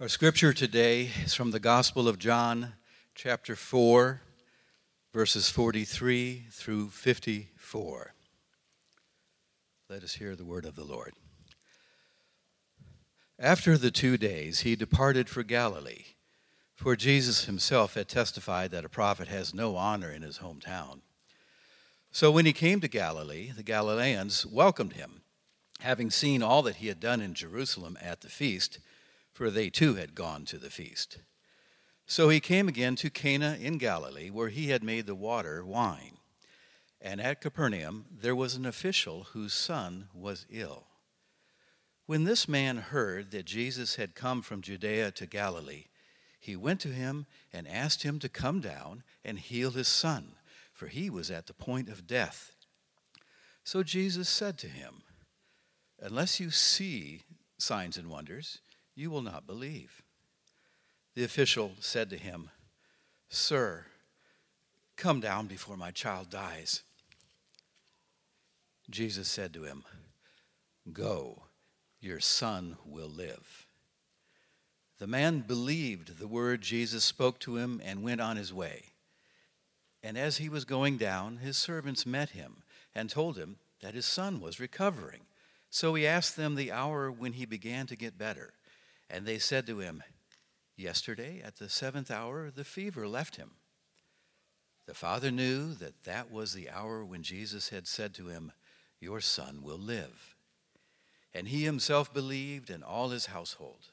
Our scripture today is from the Gospel of John, chapter 4, verses 43 through 54. Let us hear the word of the Lord. After the two days, he departed for Galilee, for Jesus himself had testified that a prophet has no honor in his hometown. So when he came to Galilee, the Galileans welcomed him, having seen all that he had done in Jerusalem at the feast for they too had gone to the feast. So he came again to Cana in Galilee, where he had made the water wine. And at Capernaum there was an official whose son was ill. When this man heard that Jesus had come from Judea to Galilee, he went to him and asked him to come down and heal his son, for he was at the point of death. So Jesus said to him, Unless you see signs and wonders, you will not believe. The official said to him, Sir, come down before my child dies. Jesus said to him, Go, your son will live. The man believed the word Jesus spoke to him and went on his way. And as he was going down, his servants met him and told him that his son was recovering. So he asked them the hour when he began to get better. And they said to him, Yesterday, at the seventh hour, the fever left him. The father knew that that was the hour when Jesus had said to him, Your son will live. And he himself believed, and all his household.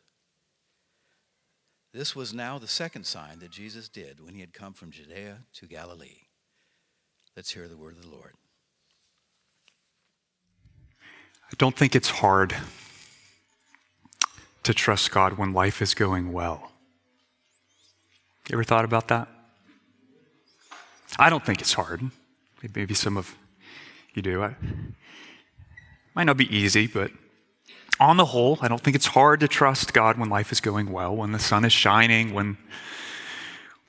This was now the second sign that Jesus did when he had come from Judea to Galilee. Let's hear the word of the Lord. I don't think it's hard to trust God when life is going well. You ever thought about that? I don't think it's hard. Maybe some of you do. It might not be easy, but on the whole, I don't think it's hard to trust God when life is going well, when the sun is shining, when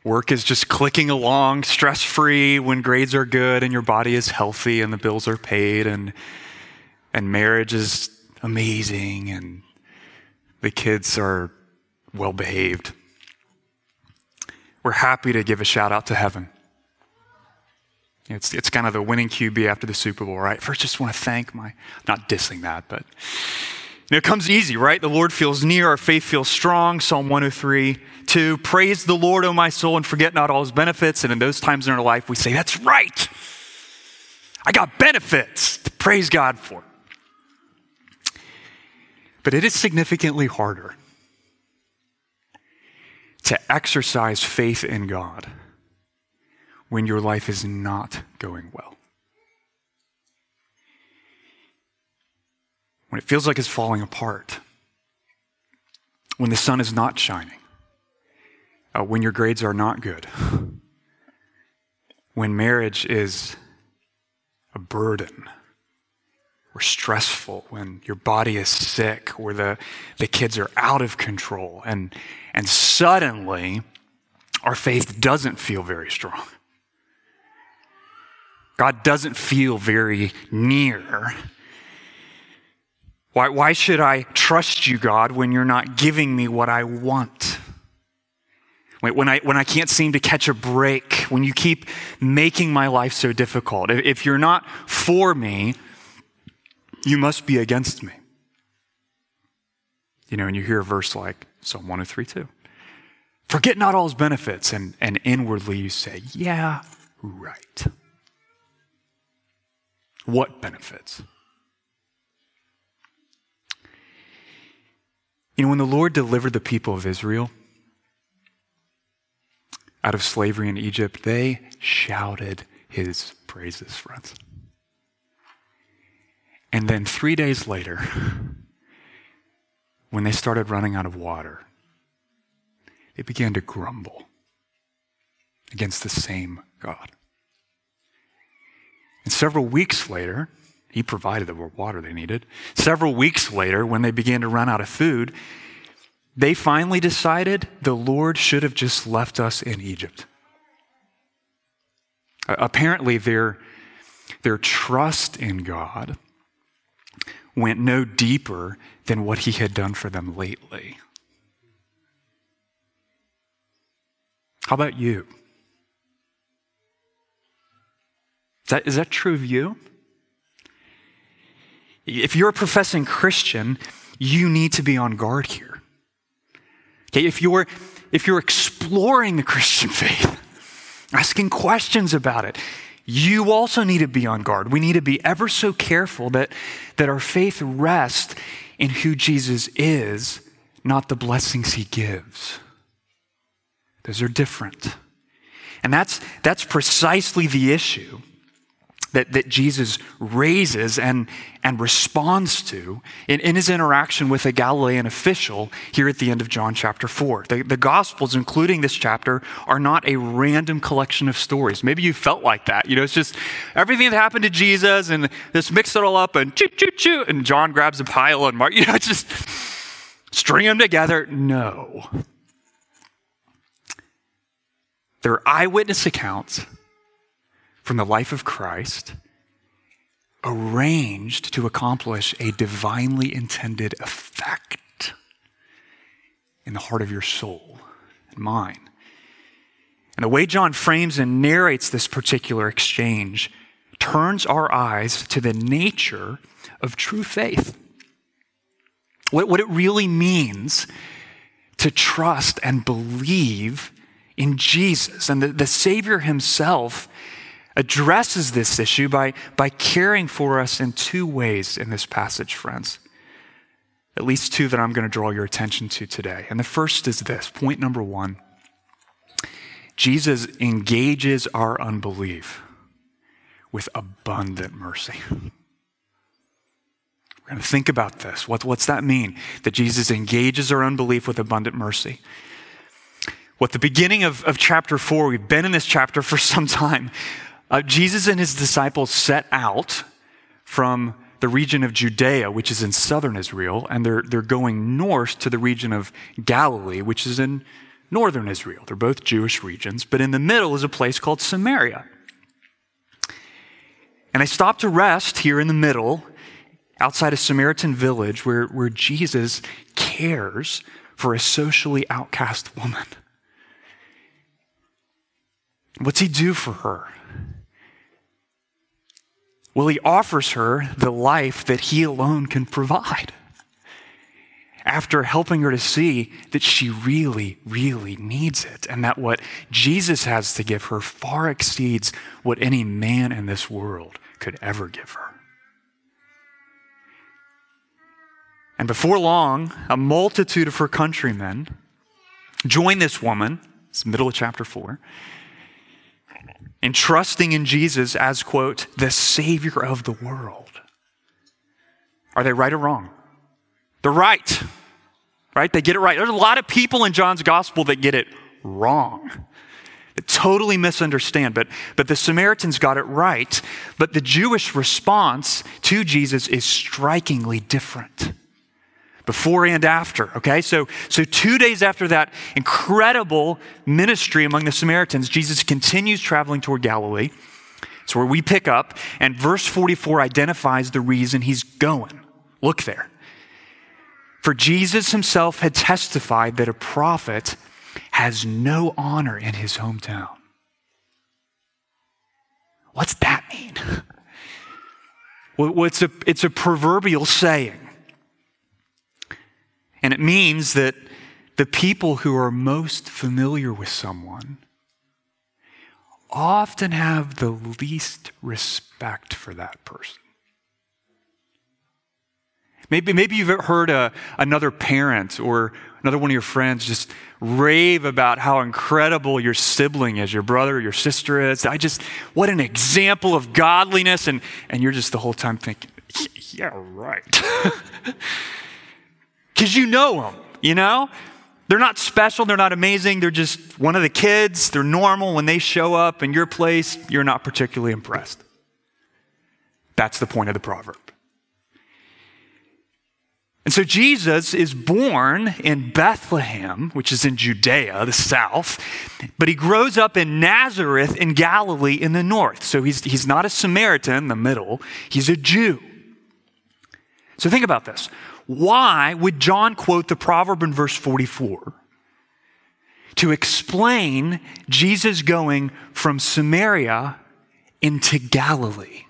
work is just clicking along stress free, when grades are good and your body is healthy and the bills are paid and, and marriage is amazing and the kids are well behaved. We're happy to give a shout out to heaven. It's, it's kind of the winning QB after the Super Bowl, right? First, just want to thank my, not dissing that, but you know, it comes easy, right? The Lord feels near, our faith feels strong. Psalm 103, 2. Praise the Lord, O my soul, and forget not all his benefits. And in those times in our life, we say, That's right. I got benefits to praise God for. But it is significantly harder to exercise faith in God when your life is not going well. When it feels like it's falling apart. When the sun is not shining. Uh, when your grades are not good. When marriage is a burden or stressful, when your body is sick, or the, the kids are out of control, and, and suddenly our faith doesn't feel very strong. God doesn't feel very near. Why, why should I trust you, God, when you're not giving me what I want? When I, when I can't seem to catch a break, when you keep making my life so difficult. If you're not for me, you must be against me. You know, and you hear a verse like Psalm 103 2. Forget not all his benefits, and, and inwardly you say, Yeah, right. What benefits? You know, when the Lord delivered the people of Israel out of slavery in Egypt, they shouted his praises, friends. And then three days later, when they started running out of water, they began to grumble against the same God. And several weeks later, he provided the water they needed. Several weeks later, when they began to run out of food, they finally decided the Lord should have just left us in Egypt. Apparently, their, their trust in God went no deeper than what he had done for them lately. How about you? Is that, is that true of you? If you're a professing Christian, you need to be on guard here. Okay, if you're if you're exploring the Christian faith, asking questions about it, you also need to be on guard. We need to be ever so careful that, that our faith rests in who Jesus is, not the blessings he gives. Those are different. And that's, that's precisely the issue that, that Jesus raises and, and responds to in, in his interaction with a Galilean official here at the end of John chapter 4. The, the Gospels, including this chapter, are not a random collection of stories. Maybe you felt like that. You know, it's just everything that happened to Jesus and just mix it all up and choo, choo, choo, and John grabs a pile and Mark, you know, just string them together. No. They're eyewitness accounts from the life of Christ, arranged to accomplish a divinely intended effect in the heart of your soul and mine. And the way John frames and narrates this particular exchange turns our eyes to the nature of true faith. What, what it really means to trust and believe in Jesus. And the, the Savior himself addresses this issue by, by caring for us in two ways in this passage, friends. At least two that I'm going to draw your attention to today. And the first is this point number one Jesus engages our unbelief with abundant mercy. We're going to think about this. What, what's that mean? That Jesus engages our unbelief with abundant mercy. What the beginning of, of chapter four, we've been in this chapter for some time. Uh, Jesus and his disciples set out from the region of Judea, which is in southern Israel, and they're, they're going north to the region of Galilee, which is in northern Israel. They're both Jewish regions, but in the middle is a place called Samaria. And they stop to rest here in the middle, outside a Samaritan village, where, where Jesus cares for a socially outcast woman. What's he do for her? Well, he offers her the life that he alone can provide. After helping her to see that she really, really needs it, and that what Jesus has to give her far exceeds what any man in this world could ever give her. And before long, a multitude of her countrymen join this woman, it's middle of chapter 4, and trusting in Jesus as, quote, the Savior of the world. Are they right or wrong? They're right, right? They get it right. There's a lot of people in John's gospel that get it wrong. That totally misunderstand, but, but the Samaritans got it right. But the Jewish response to Jesus is strikingly different before and after. Okay, so, so two days after that incredible ministry among the Samaritans, Jesus continues traveling toward Galilee. It's where we pick up, and verse 44 identifies the reason he's going. Look there. For Jesus himself had testified that a prophet has no honor in his hometown. What's that mean? Well, it's a, it's a proverbial saying. And it means that the people who are most familiar with someone often have the least respect for that person. Maybe, maybe you've heard a, another parent or another one of your friends just rave about how incredible your sibling is, your brother or your sister is. I just, what an example of godliness. And, and you're just the whole time thinking, yeah, right. because you know them, you know? They're not special, they're not amazing, they're just one of the kids, they're normal. When they show up in your place, you're not particularly impressed. That's the point of the proverb. And so Jesus is born in Bethlehem, which is in Judea, the south, but he grows up in Nazareth in Galilee in the north. So he's, he's not a Samaritan, in the middle, he's a Jew. So think about this. Why would John quote the proverb in verse 44? to explain Jesus going from Samaria into Galilee.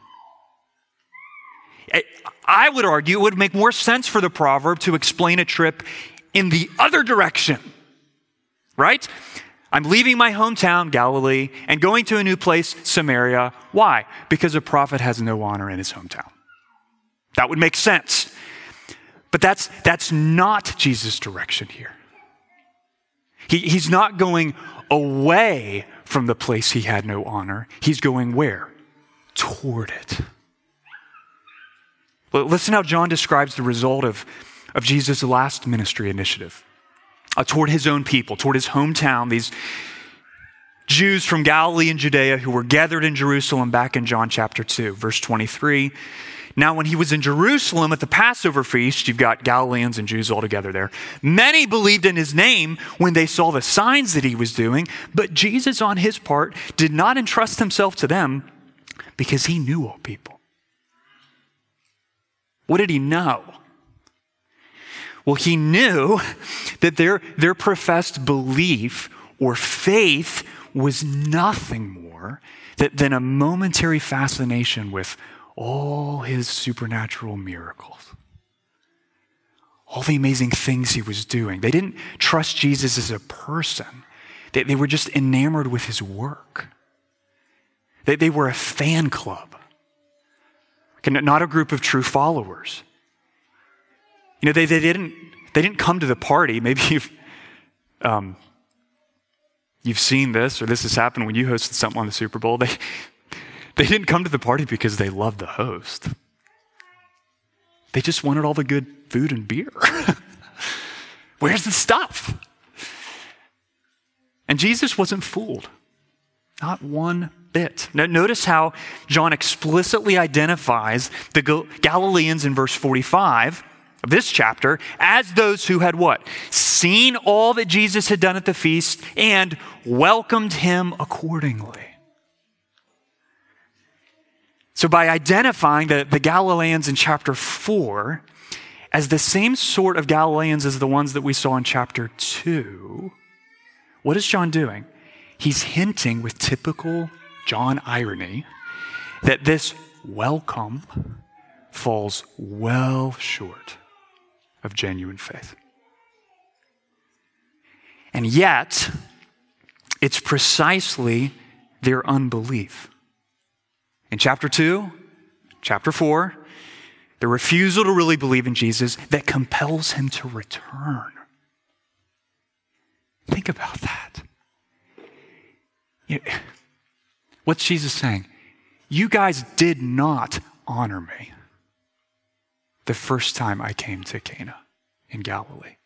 Eh, I would argue it would make more sense for the proverb to explain a trip in the other direction, right? I'm leaving my hometown, Galilee, and going to a new place, Samaria. Why? Because a prophet has no honor in his hometown. That would make sense. But that's, that's not Jesus' direction here. He, he's not going away from the place he had no honor. He's going where? Toward it. Listen how John describes the result of, of Jesus' last ministry initiative uh, toward his own people, toward his hometown, these Jews from Galilee and Judea who were gathered in Jerusalem back in John chapter 2, verse 23. Now, when he was in Jerusalem at the Passover feast, you've got Galileans and Jews all together there. Many believed in his name when they saw the signs that he was doing, but Jesus, on his part, did not entrust himself to them because he knew all people. What did he know? Well, he knew that their, their professed belief or faith was nothing more than a momentary fascination with all his supernatural miracles, all the amazing things he was doing. They didn't trust Jesus as a person, they, they were just enamored with his work. They, they were a fan club, not a group of true followers. You know, they, they, didn't, they didn't come to the party. Maybe you've, um, you've seen this, or this has happened when you hosted something on the Super Bowl. They, they didn't come to the party because they loved the host. They just wanted all the good food and beer. Where's the stuff? And Jesus wasn't fooled. Not one bit. Now, notice how John explicitly identifies the Galileans in verse 45 of this chapter as those who had what? Seen all that Jesus had done at the feast and welcomed him accordingly. So, by identifying the, the Galileans in chapter 4 as the same sort of Galileans as the ones that we saw in chapter 2, what is John doing? He's hinting with typical John irony that this welcome falls well short of genuine faith. And yet, it's precisely their unbelief in chapter 2, chapter 4, the refusal to really believe in Jesus that compels him to return. Think about that. what's Jesus saying? You guys did not honor me the first time I came to Cana in Galilee.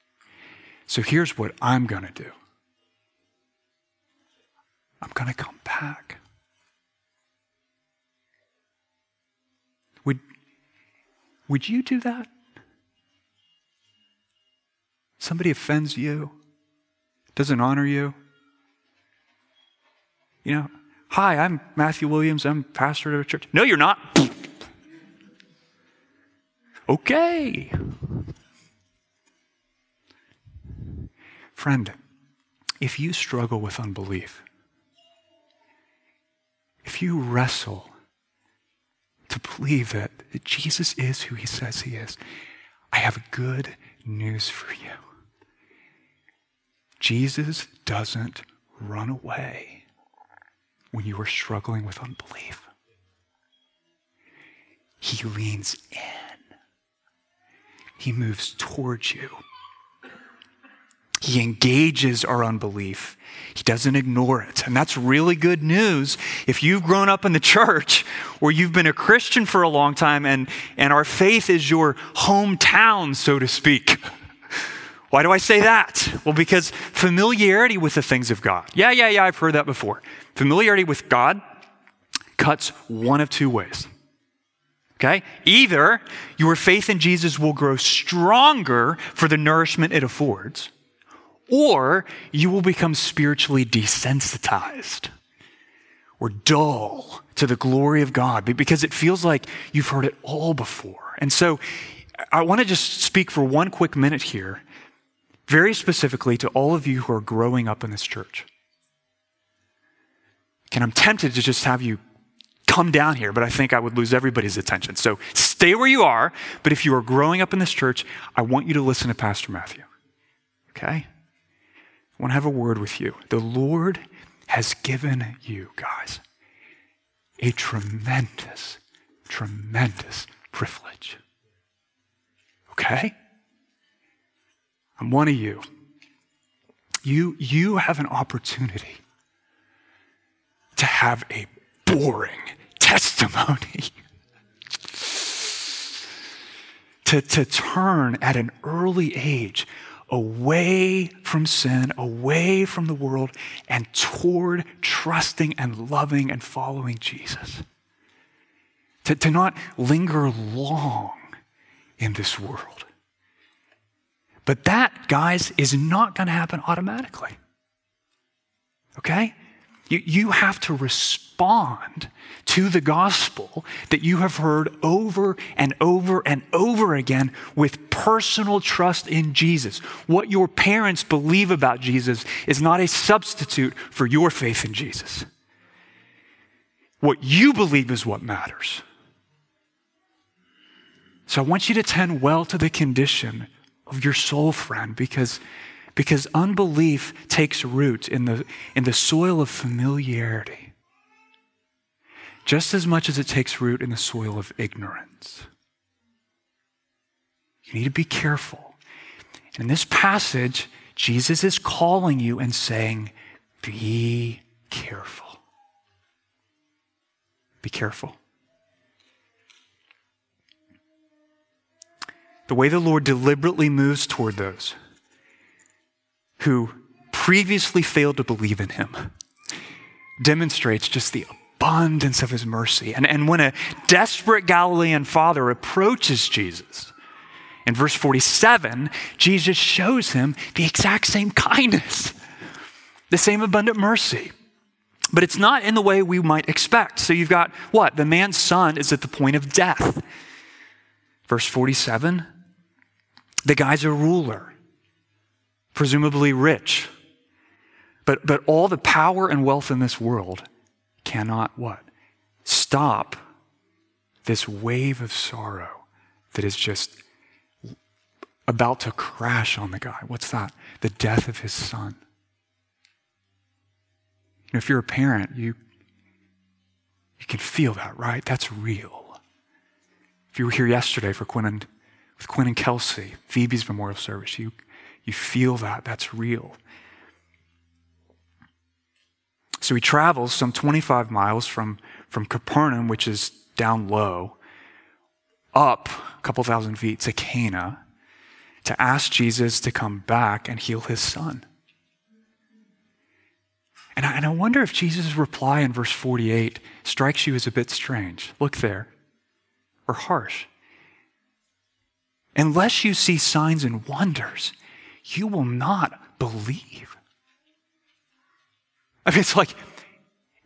So here's what I'm going to do I'm going to come back. Would, would you do that? Somebody offends you, doesn't honor you. You know, hi, I'm Matthew Williams, I'm pastor of a church. No, you're not. okay. Friend, if you struggle with unbelief, if you wrestle to believe that Jesus is who he says he is, I have good news for you. Jesus doesn't run away when you are struggling with unbelief. He leans in. He moves towards you. He engages our unbelief. He doesn't ignore it. And that's really good news if you've grown up in the church or you've been a Christian for a long time and, and our faith is your hometown, so to speak. Why do I say that? Well, because familiarity with the things of God. Yeah, yeah, yeah, I've heard that before. Familiarity with God cuts one of two ways. Okay? Either your faith in Jesus will grow stronger for the nourishment it affords or you will become spiritually desensitized or dull to the glory of God because it feels like you've heard it all before. And so I want to just speak for one quick minute here very specifically to all of you who are growing up in this church. And I'm tempted to just have you come down here, but I think I would lose everybody's attention. So stay where you are, but if you are growing up in this church, I want you to listen to Pastor Matthew. Okay? Want to have a word with you. The Lord has given you, guys, a tremendous, tremendous privilege. Okay? I'm one of you. You, you have an opportunity to have a boring testimony. to, to turn at an early age away from sin, away from the world, and toward trusting and loving and following Jesus. To, to not linger long in this world. But that, guys, is not going to happen automatically. Okay? You, you have to respond to the gospel that you have heard over and over and over again with personal trust in Jesus. What your parents believe about Jesus is not a substitute for your faith in Jesus. What you believe is what matters. So I want you to tend well to the condition of your soul, friend, because, because unbelief takes root in the, in the soil of familiarity just as much as it takes root in the soil of ignorance. You need to be careful. In this passage, Jesus is calling you and saying, Be careful. Be careful. the way the Lord deliberately moves toward those who previously failed to believe in him demonstrates just the abundance of his mercy. And, and when a desperate Galilean father approaches Jesus, in verse 47, Jesus shows him the exact same kindness, the same abundant mercy. But it's not in the way we might expect. So you've got what? The man's son is at the point of death. Verse 47 the guy's a ruler, presumably rich. But, but all the power and wealth in this world cannot what? Stop this wave of sorrow that is just about to crash on the guy. What's that? The death of his son. If you're a parent, you, you can feel that, right? That's real. If you were here yesterday for Quinn and with Quinn and Kelsey, Phoebe's memorial service. You, you feel that. That's real. So he travels some 25 miles from, from Capernaum, which is down low, up a couple thousand feet to Cana to ask Jesus to come back and heal his son. And I, and I wonder if Jesus' reply in verse 48 strikes you as a bit strange. Look there, or harsh. Unless you see signs and wonders, you will not believe. I mean, it's like,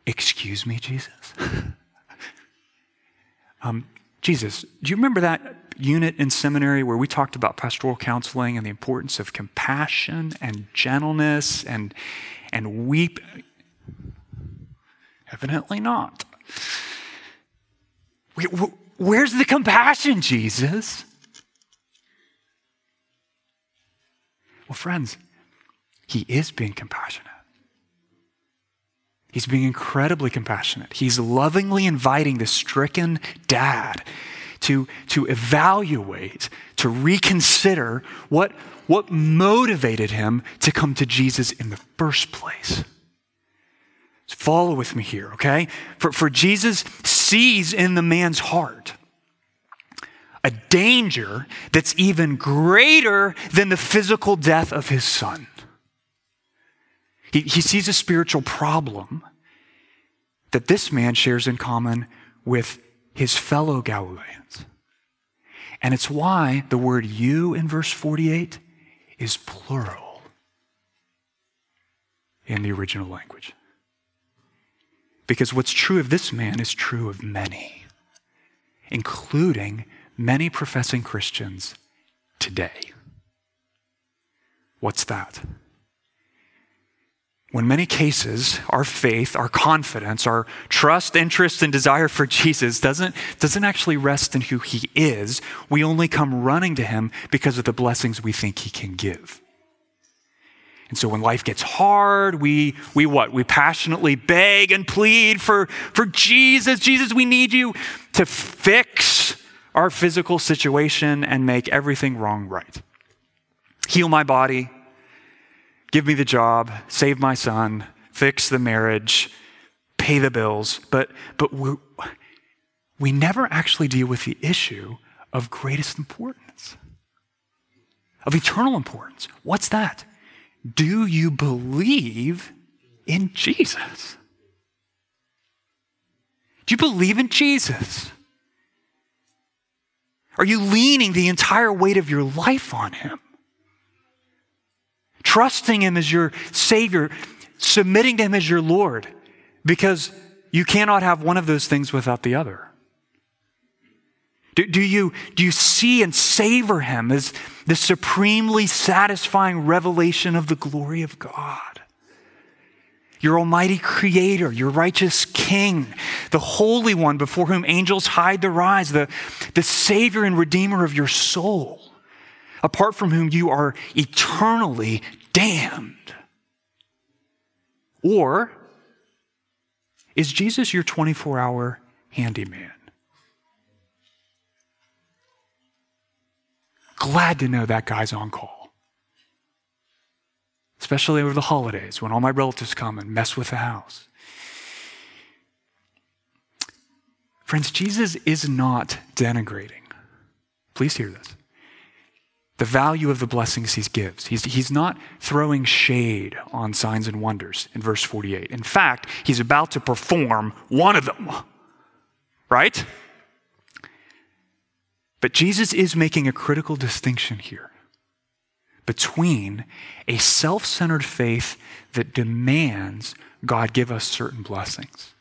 excuse me, Jesus? um, Jesus, do you remember that unit in seminary where we talked about pastoral counseling and the importance of compassion and gentleness and, and weep? Evidently not. Where's the compassion, Jesus? Well, friends, he is being compassionate. He's being incredibly compassionate. He's lovingly inviting the stricken dad to, to evaluate, to reconsider what, what motivated him to come to Jesus in the first place. So follow with me here, okay? For, for Jesus sees in the man's heart a danger that's even greater than the physical death of his son. He, he sees a spiritual problem that this man shares in common with his fellow Galileans. And it's why the word you in verse 48 is plural in the original language. Because what's true of this man is true of many, including many professing Christians today. What's that? When many cases, our faith, our confidence, our trust, interest, and desire for Jesus doesn't, doesn't actually rest in who he is, we only come running to him because of the blessings we think he can give. And so when life gets hard, we, we what? We passionately beg and plead for, for Jesus. Jesus, we need you to fix our physical situation and make everything wrong right. Heal my body, give me the job, save my son, fix the marriage, pay the bills. But, but we we never actually deal with the issue of greatest importance, of eternal importance. What's that? Do you believe in Jesus? Do you believe in Jesus? Are you leaning the entire weight of your life on Him? Trusting Him as your Savior, submitting to Him as your Lord, because you cannot have one of those things without the other. Do, do, you, do you see and savor him as the supremely satisfying revelation of the glory of God? Your almighty creator, your righteous king, the holy one before whom angels hide their eyes, the, the savior and redeemer of your soul, apart from whom you are eternally damned. Or is Jesus your 24 hour handyman? Glad to know that guy's on call. Especially over the holidays when all my relatives come and mess with the house. Friends, Jesus is not denigrating. Please hear this. The value of the blessings he gives. He's, he's not throwing shade on signs and wonders in verse 48. In fact, he's about to perform one of them. Right? But Jesus is making a critical distinction here between a self centered faith that demands God give us certain blessings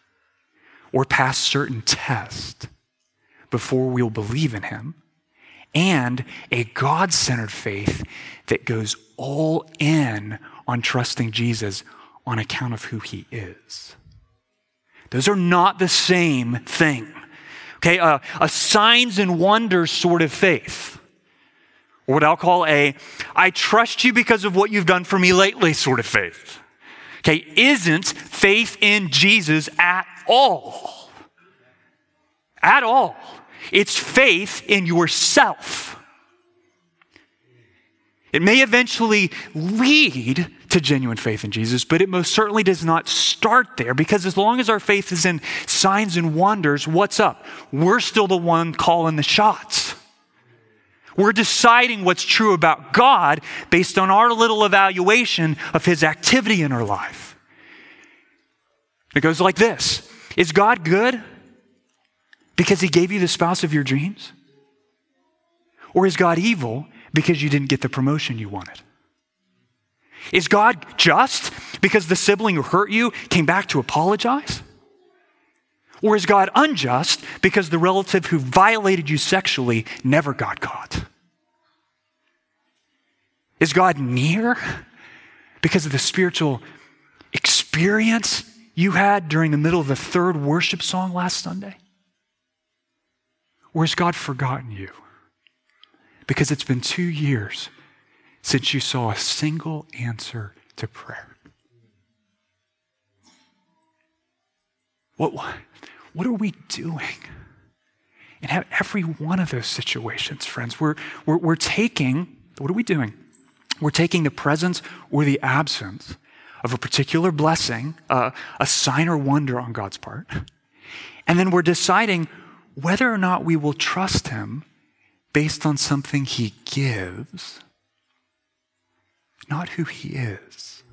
or pass certain tests before we'll believe in Him, and a God centered faith that goes all in on trusting Jesus on account of who He is. Those are not the same thing okay, a, a signs and wonders sort of faith. Or what I'll call a, I trust you because of what you've done for me lately sort of faith. Okay, isn't faith in Jesus at all. At all. It's faith in yourself. It may eventually lead to genuine faith in Jesus, but it most certainly does not start there because as long as our faith is in signs and wonders, what's up? We're still the one calling the shots. We're deciding what's true about God based on our little evaluation of his activity in our life. It goes like this Is God good because he gave you the spouse of your dreams? Or is God evil because you didn't get the promotion you wanted? Is God just because the sibling who hurt you came back to apologize? Or is God unjust because the relative who violated you sexually never got caught? Is God near because of the spiritual experience you had during the middle of the third worship song last Sunday? Or has God forgotten you because it's been two years since you saw a single answer to prayer? What, what are we doing? In every one of those situations, friends, we're, we're, we're taking, what are we doing? We're taking the presence or the absence of a particular blessing, uh, a sign or wonder on God's part, and then we're deciding whether or not we will trust Him based on something He gives not who he is.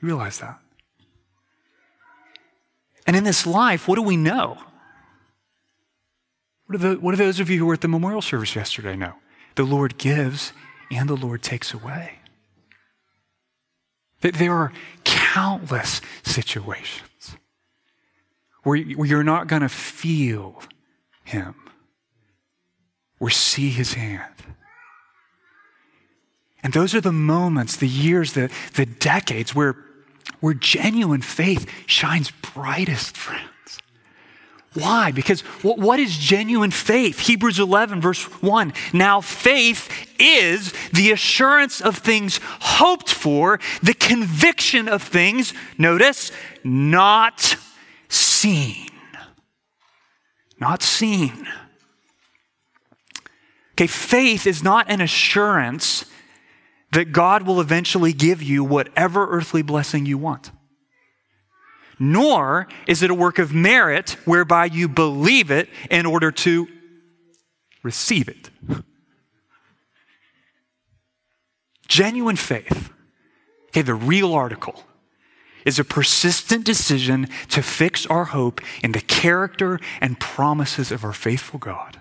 You realize that? And in this life, what do we know? What do, the, what do those of you who were at the memorial service yesterday know? The Lord gives and the Lord takes away. There are countless situations where you're not going to feel Him or see His hand And those are the moments, the years, the, the decades where, where genuine faith shines brightest, friends. Why? Because what is genuine faith? Hebrews 11, verse 1. Now, faith is the assurance of things hoped for, the conviction of things, notice, not seen. Not seen. Okay, faith is not an assurance that God will eventually give you whatever earthly blessing you want nor is it a work of merit whereby you believe it in order to receive it. Genuine faith, okay, the real article, is a persistent decision to fix our hope in the character and promises of our faithful God,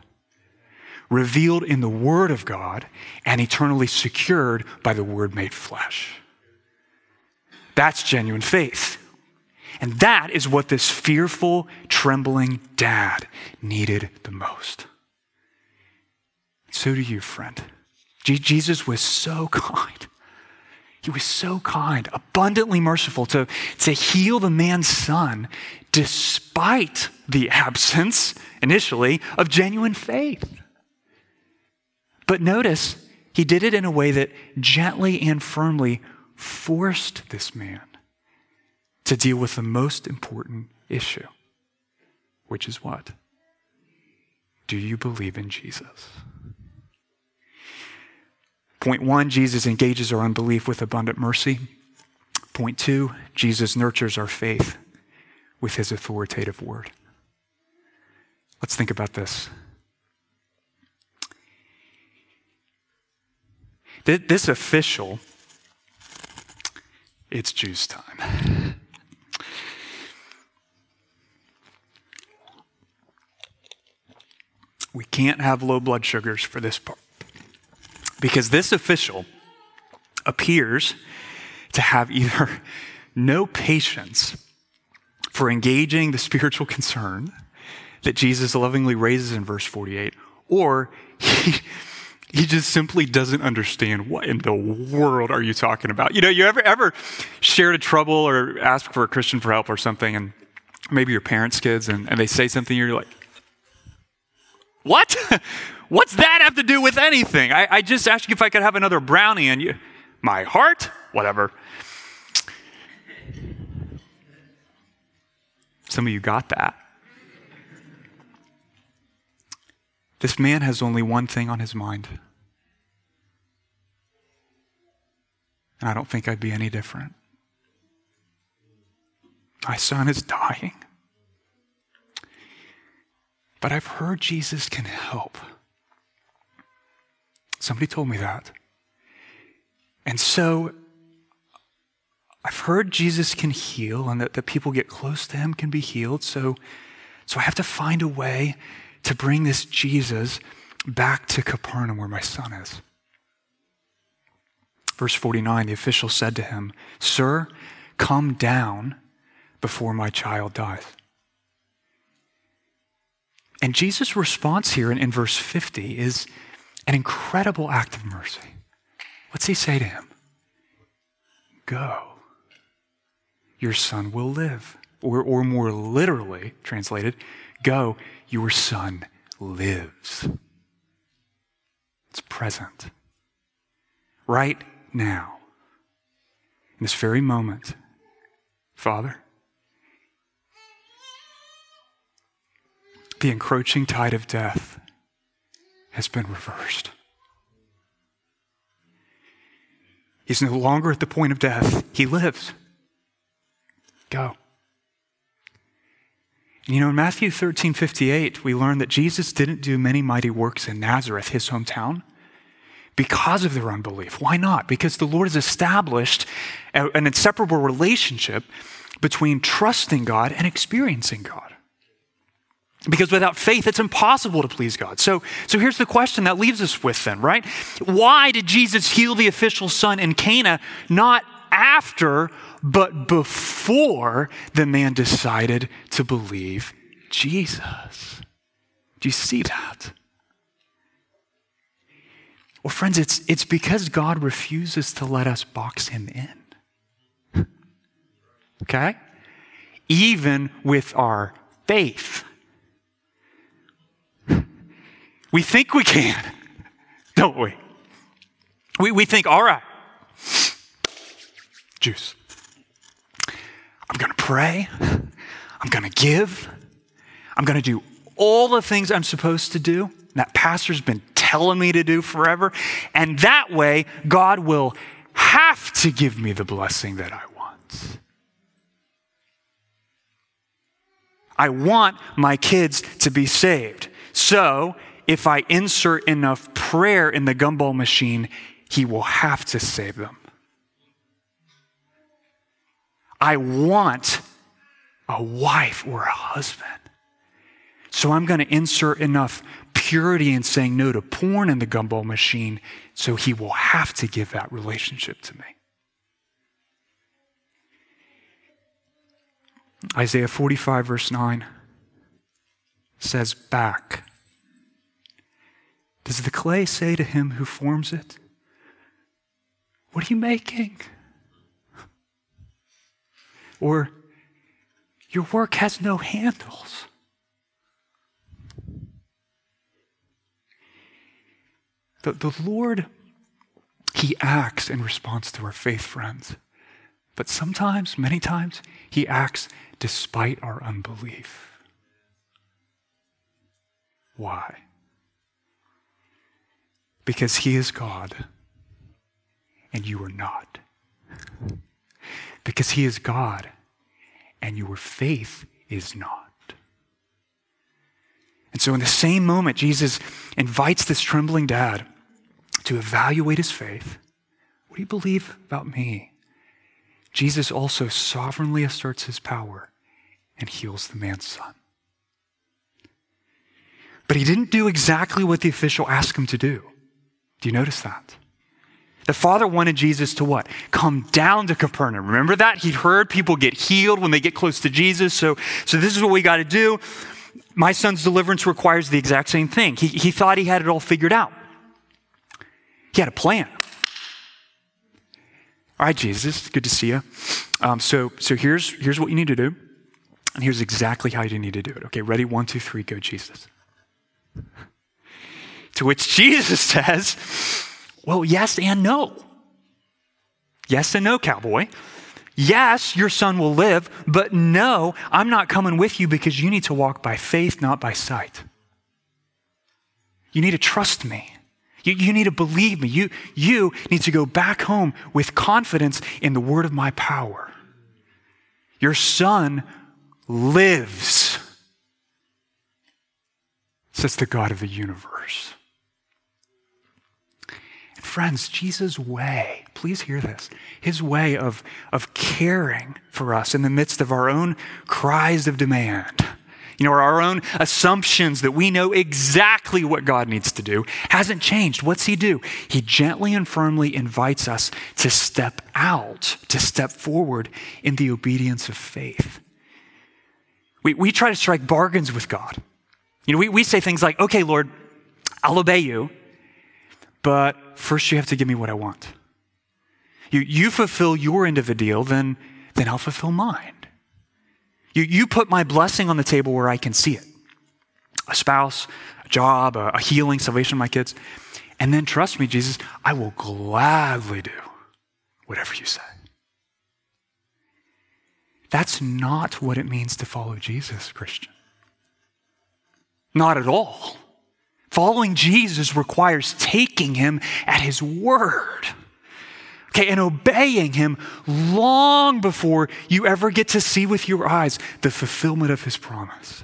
revealed in the Word of God and eternally secured by the Word made flesh. That's genuine faith. And that is what this fearful, trembling dad needed the most. So do you, friend. Jesus was so kind. He was so kind, abundantly merciful to, to heal the man's son despite the absence, initially, of genuine faith. But notice, he did it in a way that gently and firmly forced this man to deal with the most important issue, which is what? Do you believe in Jesus? Point one, Jesus engages our unbelief with abundant mercy. Point two, Jesus nurtures our faith with his authoritative word. Let's think about this. This official, it's juice time. We can't have low blood sugars for this part. Because this official appears to have either no patience for engaging the spiritual concern that Jesus lovingly raises in verse 48, or he, he just simply doesn't understand what in the world are you talking about. You know, you ever ever shared a trouble or asked for a Christian for help or something, and maybe your parents' kids, and, and they say something, you're like, what? What's that have to do with anything? I, I just asked you if I could have another brownie and you, my heart? Whatever. Some of you got that. This man has only one thing on his mind. And I don't think I'd be any different. My son is dying. But I've heard Jesus can help. Somebody told me that. And so I've heard Jesus can heal and that, that people get close to him can be healed. So, so I have to find a way to bring this Jesus back to Capernaum where my son is. Verse 49 the official said to him, Sir, come down before my child dies. And Jesus' response here in, in verse 50 is an incredible act of mercy. What's he say to him? Go. Your son will live. Or, or more literally translated, go, your son lives. It's present. Right now. In this very moment. Father, the encroaching tide of death has been reversed. He's no longer at the point of death, he lives. Go. And you know, in Matthew 13 58, we learn that Jesus didn't do many mighty works in Nazareth, his hometown, because of their unbelief. Why not? Because the Lord has established an inseparable relationship between trusting God and experiencing God. Because without faith, it's impossible to please God. So, so here's the question that leaves us with then, right? Why did Jesus heal the official son in Cana not after, but before the man decided to believe Jesus? Do you see that? Well, friends, it's, it's because God refuses to let us box him in. okay? Even with our faith. We think we can, don't we? We, we think, all right, juice. I'm going to pray. I'm going to give. I'm going to do all the things I'm supposed to do. That pastor's been telling me to do forever. And that way, God will have to give me the blessing that I want. I want my kids to be saved. So, if I insert enough prayer in the gumball machine, he will have to save them. I want a wife or a husband. So I'm going to insert enough purity in saying no to porn in the gumball machine so he will have to give that relationship to me. Isaiah 45, verse 9 says, Back. Does the clay say to him who forms it, What are you making? Or, Your work has no handles. The, the Lord, He acts in response to our faith, friends. But sometimes, many times, He acts despite our unbelief. Why? Because He is God and you are not. Because He is God and your faith is not. And so, in the same moment, Jesus invites this trembling dad to evaluate his faith. What do you believe about me? Jesus also sovereignly asserts his power and heals the man's son. But he didn't do exactly what the official asked him to do. Do you notice that? The father wanted Jesus to what? Come down to Capernaum. Remember that? He'd heard people get healed when they get close to Jesus. So, so this is what we got to do my son's deliverance requires the exact same thing. He, he thought he had it all figured out, he had a plan. All right, Jesus, good to see you. Um, so, so here's, here's what you need to do, and here's exactly how you need to do it. Okay, ready? One, two, three, go, Jesus. To which Jesus says, Well, yes and no. Yes and no, cowboy. Yes, your son will live, but no, I'm not coming with you because you need to walk by faith, not by sight. You need to trust me. You, you, need to believe me. You, you need to go back home with confidence in the word of my power. Your son lives, says the God of the universe. Friends, Jesus' way, please hear this, his way of, of caring for us in the midst of our own cries of demand, you know, our own assumptions that we know exactly what God needs to do, hasn't changed. What's he do? He gently and firmly invites us to step out, to step forward in the obedience of faith. We, we try to strike bargains with God. You know, we, we say things like, okay, Lord, I'll obey you but first you have to give me what I want. You, you fulfill your end of the deal, then, then I'll fulfill mine. You, you put my blessing on the table where I can see it a spouse, a job, a, a healing, salvation of my kids. And then trust me, Jesus, I will gladly do whatever you say. That's not what it means to follow Jesus, Christian. Not at all. Following Jesus requires taking him at his word. Okay, and obeying him long before you ever get to see with your eyes the fulfillment of his promise.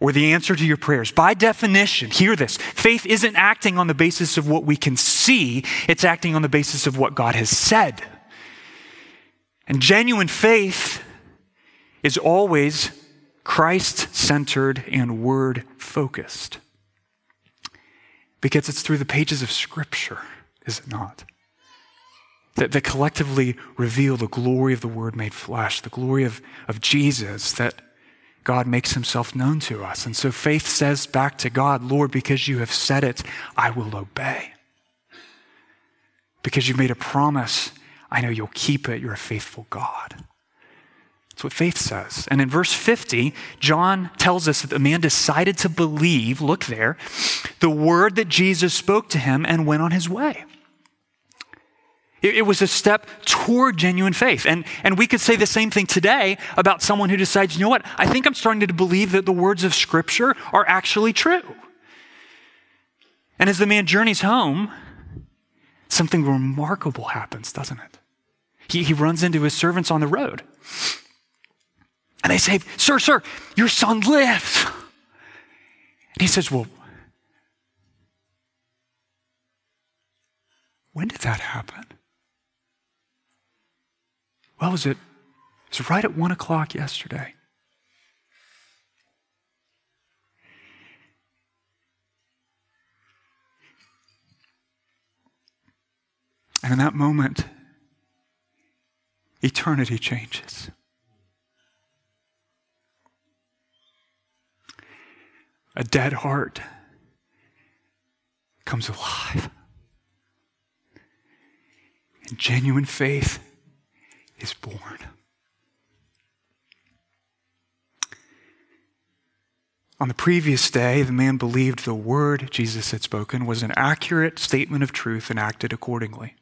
Or the answer to your prayers. By definition, hear this faith isn't acting on the basis of what we can see, it's acting on the basis of what God has said. And genuine faith is always Christ centered and word focused. Because it's through the pages of Scripture, is it not? That, that collectively reveal the glory of the Word made flesh, the glory of, of Jesus that, God makes himself known to us. And so faith says back to God, Lord, because you have said it, I will obey. Because you've made a promise, I know you'll keep it. You're a faithful God. That's what faith says. And in verse 50, John tells us that the man decided to believe, look there, the word that Jesus spoke to him and went on his way. It, it was a step toward genuine faith. And, and we could say the same thing today about someone who decides, you know what, I think I'm starting to believe that the words of Scripture are actually true. And as the man journeys home, something remarkable happens, doesn't it? He, he runs into his servants on the road. And they say, Sir, sir, your son lives. And he says, Well, when did that happen? Well, was it, it was right at one o'clock yesterday. And in that moment, eternity changes. A dead heart comes alive. And genuine faith is born. On the previous day, the man believed the word Jesus had spoken was an accurate statement of truth and acted accordingly.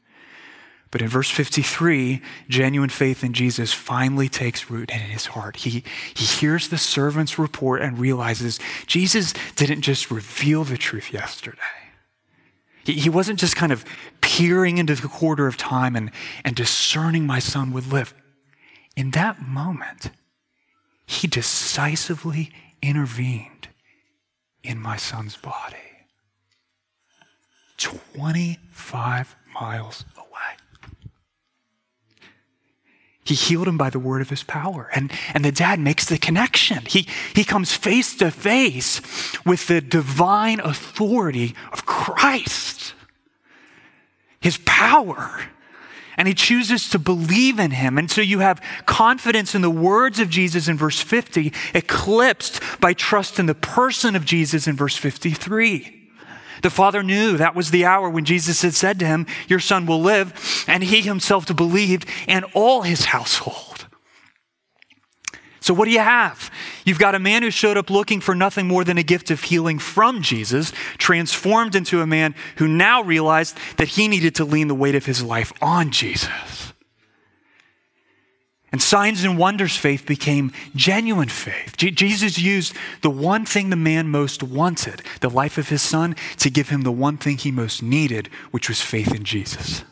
But in verse 53, genuine faith in Jesus finally takes root in his heart. He, he hears the servant's report and realizes Jesus didn't just reveal the truth yesterday. He, he wasn't just kind of peering into the quarter of time and, and discerning my son would live. In that moment, he decisively intervened in my son's body. 25 miles He healed him by the word of his power. And, and the dad makes the connection. He, he comes face to face with the divine authority of Christ, his power. And he chooses to believe in him. And so you have confidence in the words of Jesus in verse 50, eclipsed by trust in the person of Jesus in verse 53. The father knew that was the hour when Jesus had said to him, Your son will live, and he himself believed, and all his household. So, what do you have? You've got a man who showed up looking for nothing more than a gift of healing from Jesus, transformed into a man who now realized that he needed to lean the weight of his life on Jesus. And signs and wonders faith became genuine faith. Je- Jesus used the one thing the man most wanted, the life of his son, to give him the one thing he most needed, which was faith in Jesus.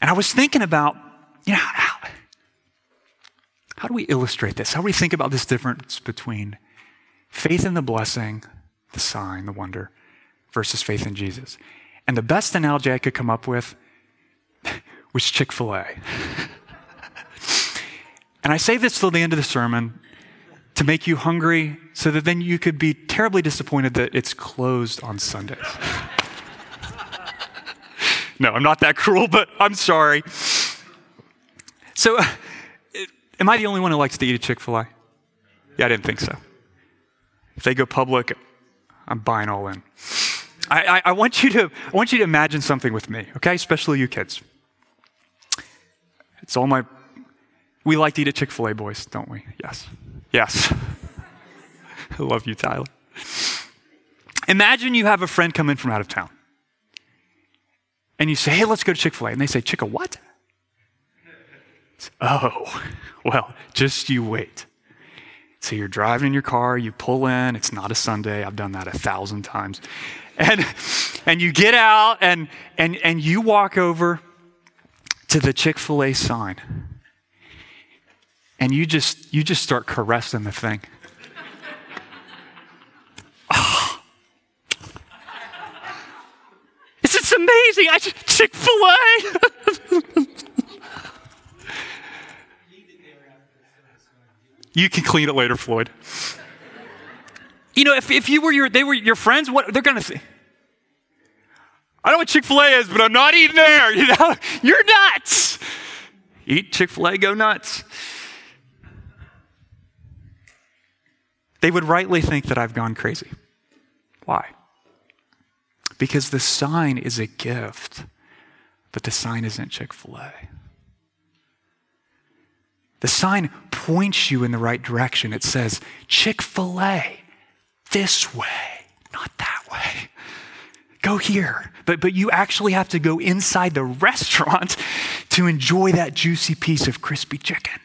And I was thinking about, you know, how, how do we illustrate this? How do we think about this difference between faith in the blessing, the sign, the wonder, versus faith in Jesus? And the best analogy I could come up with was Chick fil A. and I say this till the end of the sermon to make you hungry so that then you could be terribly disappointed that it's closed on Sundays. no, I'm not that cruel, but I'm sorry. So, uh, am I the only one who likes to eat a Chick fil A? Yeah, I didn't think so. If they go public, I'm buying all in. I, I, I, want you to, I want you to imagine something with me, okay? Especially you kids. It's all my. We like to eat at Chick fil A, boys, don't we? Yes. Yes. I love you, Tyler. Imagine you have a friend come in from out of town. And you say, hey, let's go to Chick fil A. And they say, Chick a what? Oh, well, just you wait. So you're driving in your car, you pull in, it's not a Sunday. I've done that a thousand times. And, and you get out and, and, and you walk over to the Chick-fil-A sign. And you just you just start caressing the thing. oh. This is amazing. I just, Chick-fil-A. you can clean it later, Floyd. You know, if, if you were your they were your friends, what they're gonna say. I know what Chick fil A is, but I'm not eating there. You know, you're nuts. Eat Chick fil A, go nuts. they would rightly think that I've gone crazy. Why? Because the sign is a gift, but the sign isn't Chick fil A. The sign points you in the right direction. It says, Chick fil A, this way, not that way. Go here. But, but you actually have to go inside the restaurant to enjoy that juicy piece of crispy chicken.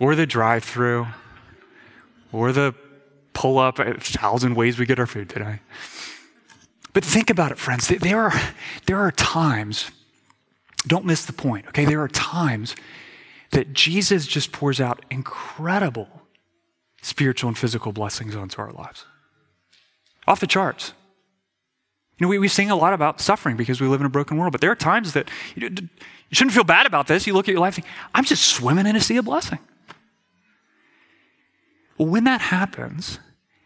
Or the drive through, or the pull up, a thousand ways we get our food today. But think about it, friends. There are, there are times, don't miss the point, okay? There are times that Jesus just pours out incredible spiritual and physical blessings onto our lives. Off the charts. You know, we, we sing a lot about suffering because we live in a broken world, but there are times that you, you shouldn't feel bad about this. You look at your life, and think, I'm just swimming in a sea of blessing. Well, when that happens,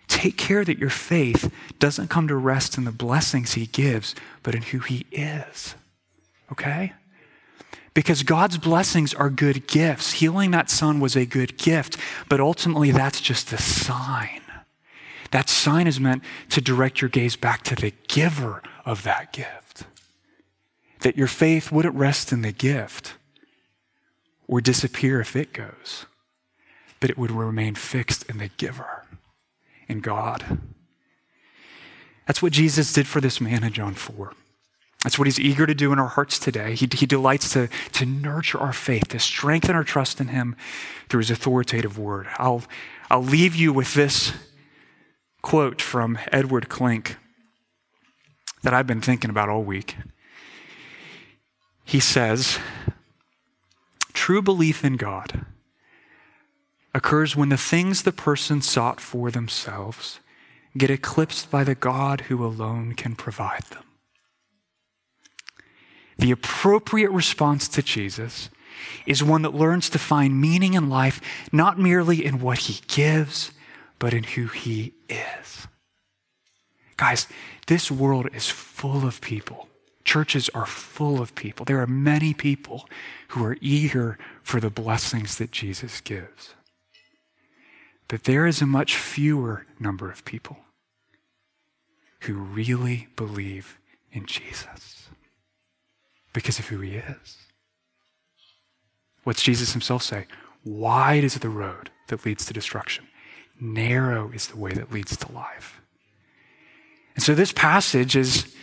take care that your faith doesn't come to rest in the blessings he gives, but in who he is. Okay? Because God's blessings are good gifts. Healing that son was a good gift, but ultimately that's just a sign. That sign is meant to direct your gaze back to the giver of that gift. That your faith wouldn't rest in the gift or disappear if it goes, but it would remain fixed in the giver, in God. That's what Jesus did for this man in John 4. That's what he's eager to do in our hearts today. He, he delights to, to nurture our faith, to strengthen our trust in him through his authoritative word. I'll, I'll leave you with this quote from Edward Klink that I've been thinking about all week. He says, True belief in God occurs when the things the person sought for themselves get eclipsed by the God who alone can provide them. The appropriate response to Jesus is one that learns to find meaning in life not merely in what he gives, but in who he is. Guys, this world is full of people. Churches are full of people. There are many people who are eager for the blessings that Jesus gives. But there is a much fewer number of people who really believe in Jesus because of who he is. What's Jesus himself say? Wide is the road that leads to destruction. Narrow is the way that leads to life. And so this passage is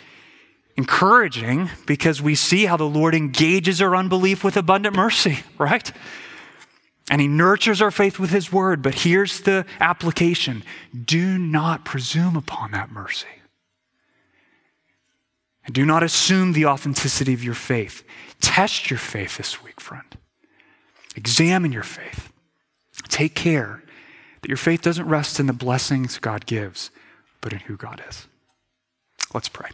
encouraging because we see how the Lord engages our unbelief with abundant mercy, right? And he nurtures our faith with his word. But here's the application do not presume upon that mercy. And do not assume the authenticity of your faith. Test your faith this week, friend. Examine your faith. Take care that your faith doesn't rest in the blessings God gives, but in who God is. Let's pray.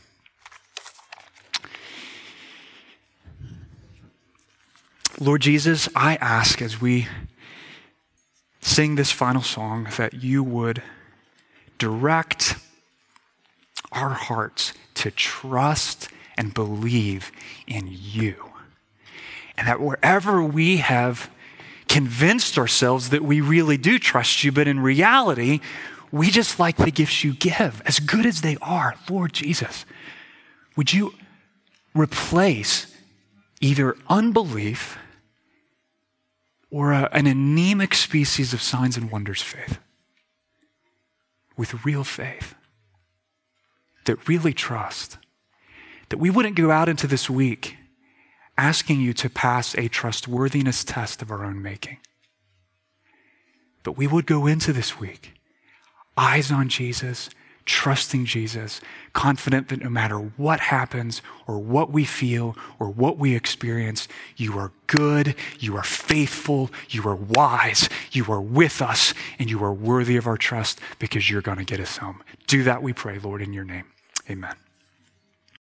Lord Jesus, I ask as we sing this final song that you would direct our hearts to trust and believe in you. And that wherever we have convinced ourselves that we really do trust you, but in reality, we just like the gifts you give, as good as they are. Lord Jesus, would you replace either unbelief or a, an anemic species of signs and wonders faith with real faith that really trust? That we wouldn't go out into this week asking you to pass a trustworthiness test of our own making. But we would go into this week, eyes on Jesus, trusting Jesus, confident that no matter what happens or what we feel or what we experience, you are good, you are faithful, you are wise, you are with us, and you are worthy of our trust because you're going to get us home. Do that, we pray, Lord, in your name. Amen.